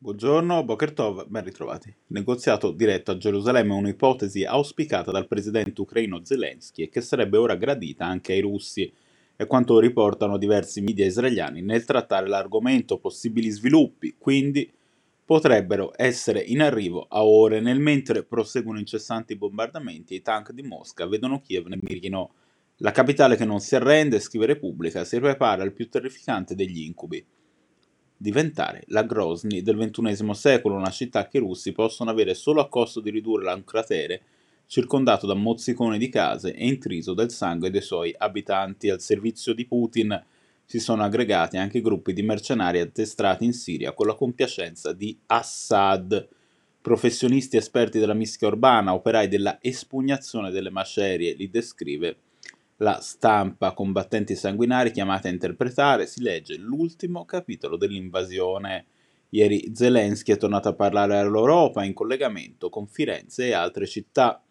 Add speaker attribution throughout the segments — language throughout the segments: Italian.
Speaker 1: Buongiorno, Boker Tov, ben ritrovati. Il negoziato diretto a Gerusalemme è un'ipotesi auspicata dal presidente ucraino Zelensky e che sarebbe ora gradita anche ai russi, è quanto riportano diversi media israeliani nel trattare l'argomento possibili sviluppi, quindi potrebbero essere in arrivo a ore nel mentre proseguono incessanti bombardamenti e i tank di Mosca vedono Kiev ne mirino. La capitale che non si arrende, scrive Repubblica, si prepara al più terrificante degli incubi diventare la Grozny del XXI secolo, una città che i russi possono avere solo a costo di ridurla a un cratere circondato da mozziconi di case e intriso del sangue dei suoi abitanti. Al servizio di Putin si sono aggregati anche gruppi di mercenari addestrati in Siria con la compiacenza di Assad. Professionisti esperti della mischia urbana, operai della espugnazione delle macerie, li descrive la stampa combattenti sanguinari chiamata a interpretare, si legge l'ultimo capitolo dell'invasione. Ieri Zelensky è tornato a parlare all'Europa in collegamento con Firenze e altre città.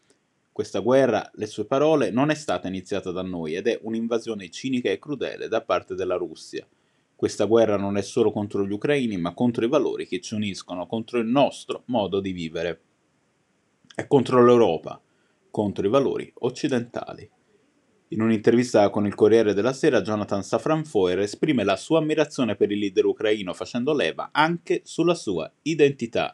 Speaker 1: Questa guerra, le sue parole, non è stata iniziata da noi ed è un'invasione cinica e crudele da parte della Russia. Questa guerra non è solo contro gli ucraini, ma contro i valori che ci uniscono, contro il nostro modo di vivere. È contro l'Europa, contro i valori occidentali. In un'intervista con il Corriere della Sera, Jonathan Safranfoer esprime la sua ammirazione per il leader ucraino facendo leva anche sulla sua identità.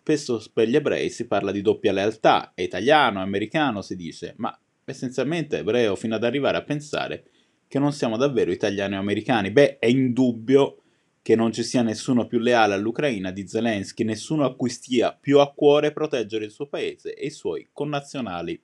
Speaker 1: Spesso per gli ebrei si parla di doppia lealtà, è italiano, è americano, si dice, ma essenzialmente ebreo fino ad arrivare a pensare che non siamo davvero italiani o americani. Beh, è indubbio che non ci sia nessuno più leale all'Ucraina di Zelensky, nessuno a cui stia più a cuore proteggere il suo paese e i suoi connazionali.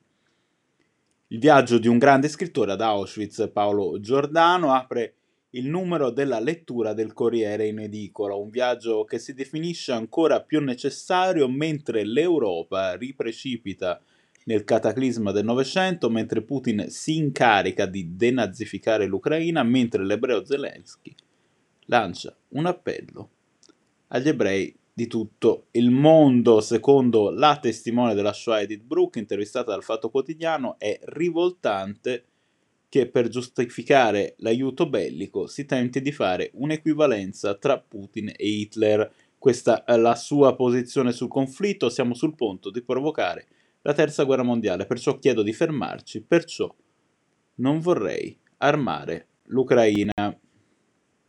Speaker 1: Il viaggio di un grande scrittore ad Auschwitz, Paolo Giordano, apre il numero della lettura del Corriere in edicola, un viaggio che si definisce ancora più necessario mentre l'Europa riprecipita nel cataclisma del Novecento, mentre Putin si incarica di denazificare l'Ucraina, mentre l'ebreo Zelensky lancia un appello agli ebrei di tutto il mondo, secondo la testimone della Shoah Edith Brooke, intervistata dal Fatto Quotidiano, è rivoltante che per giustificare l'aiuto bellico si tenti di fare un'equivalenza tra Putin e Hitler. Questa è la sua posizione sul conflitto, siamo sul punto di provocare la terza guerra mondiale, perciò chiedo di fermarci, perciò non vorrei armare l'Ucraina.